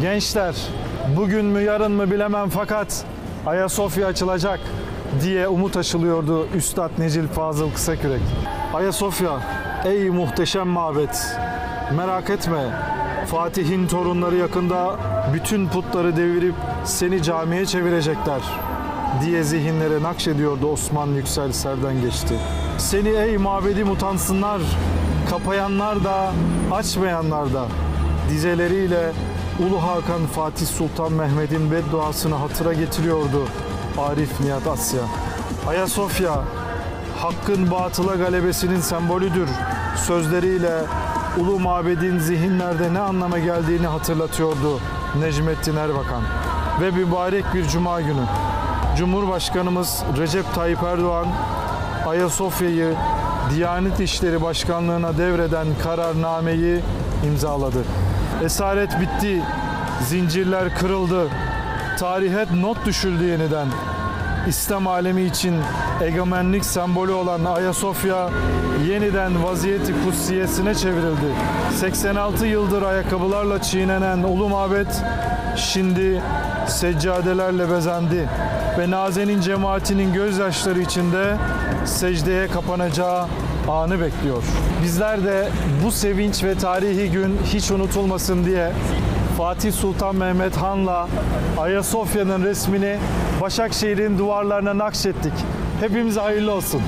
Gençler, bugün mü yarın mı bilemem fakat Ayasofya açılacak diye umut aşılıyordu Üstad Necil Fazıl Kısakürek. Ayasofya, ey muhteşem mabet, merak etme Fatih'in torunları yakında bütün putları devirip seni camiye çevirecekler diye zihinlere nakşediyordu Osman Yüksel Serden geçti. Seni ey mabedim utansınlar, kapayanlar da açmayanlar da dizeleriyle Ulu Hakan Fatih Sultan Mehmet'in bedduasını hatıra getiriyordu Arif Nihat Asya. Ayasofya, hakkın batıla galebesinin sembolüdür sözleriyle Ulu Mabed'in zihinlerde ne anlama geldiğini hatırlatıyordu Necmettin Erbakan. Ve mübarek bir cuma günü Cumhurbaşkanımız Recep Tayyip Erdoğan Ayasofya'yı Diyanet İşleri Başkanlığı'na devreden kararnameyi imzaladı. Esaret bitti, zincirler kırıldı, tarihe not düşüldü yeniden. İslam alemi için egemenlik sembolü olan Ayasofya yeniden vaziyeti kutsiyesine çevrildi. 86 yıldır ayakkabılarla çiğnenen Ulu Mabet şimdi seccadelerle bezendi ve Nazen'in cemaatinin gözyaşları içinde secdeye kapanacağı anı bekliyor. Bizler de bu sevinç ve tarihi gün hiç unutulmasın diye Fatih Sultan Mehmet Han'la Ayasofya'nın resmini Başakşehir'in duvarlarına nakşettik. Hepimize hayırlı olsun.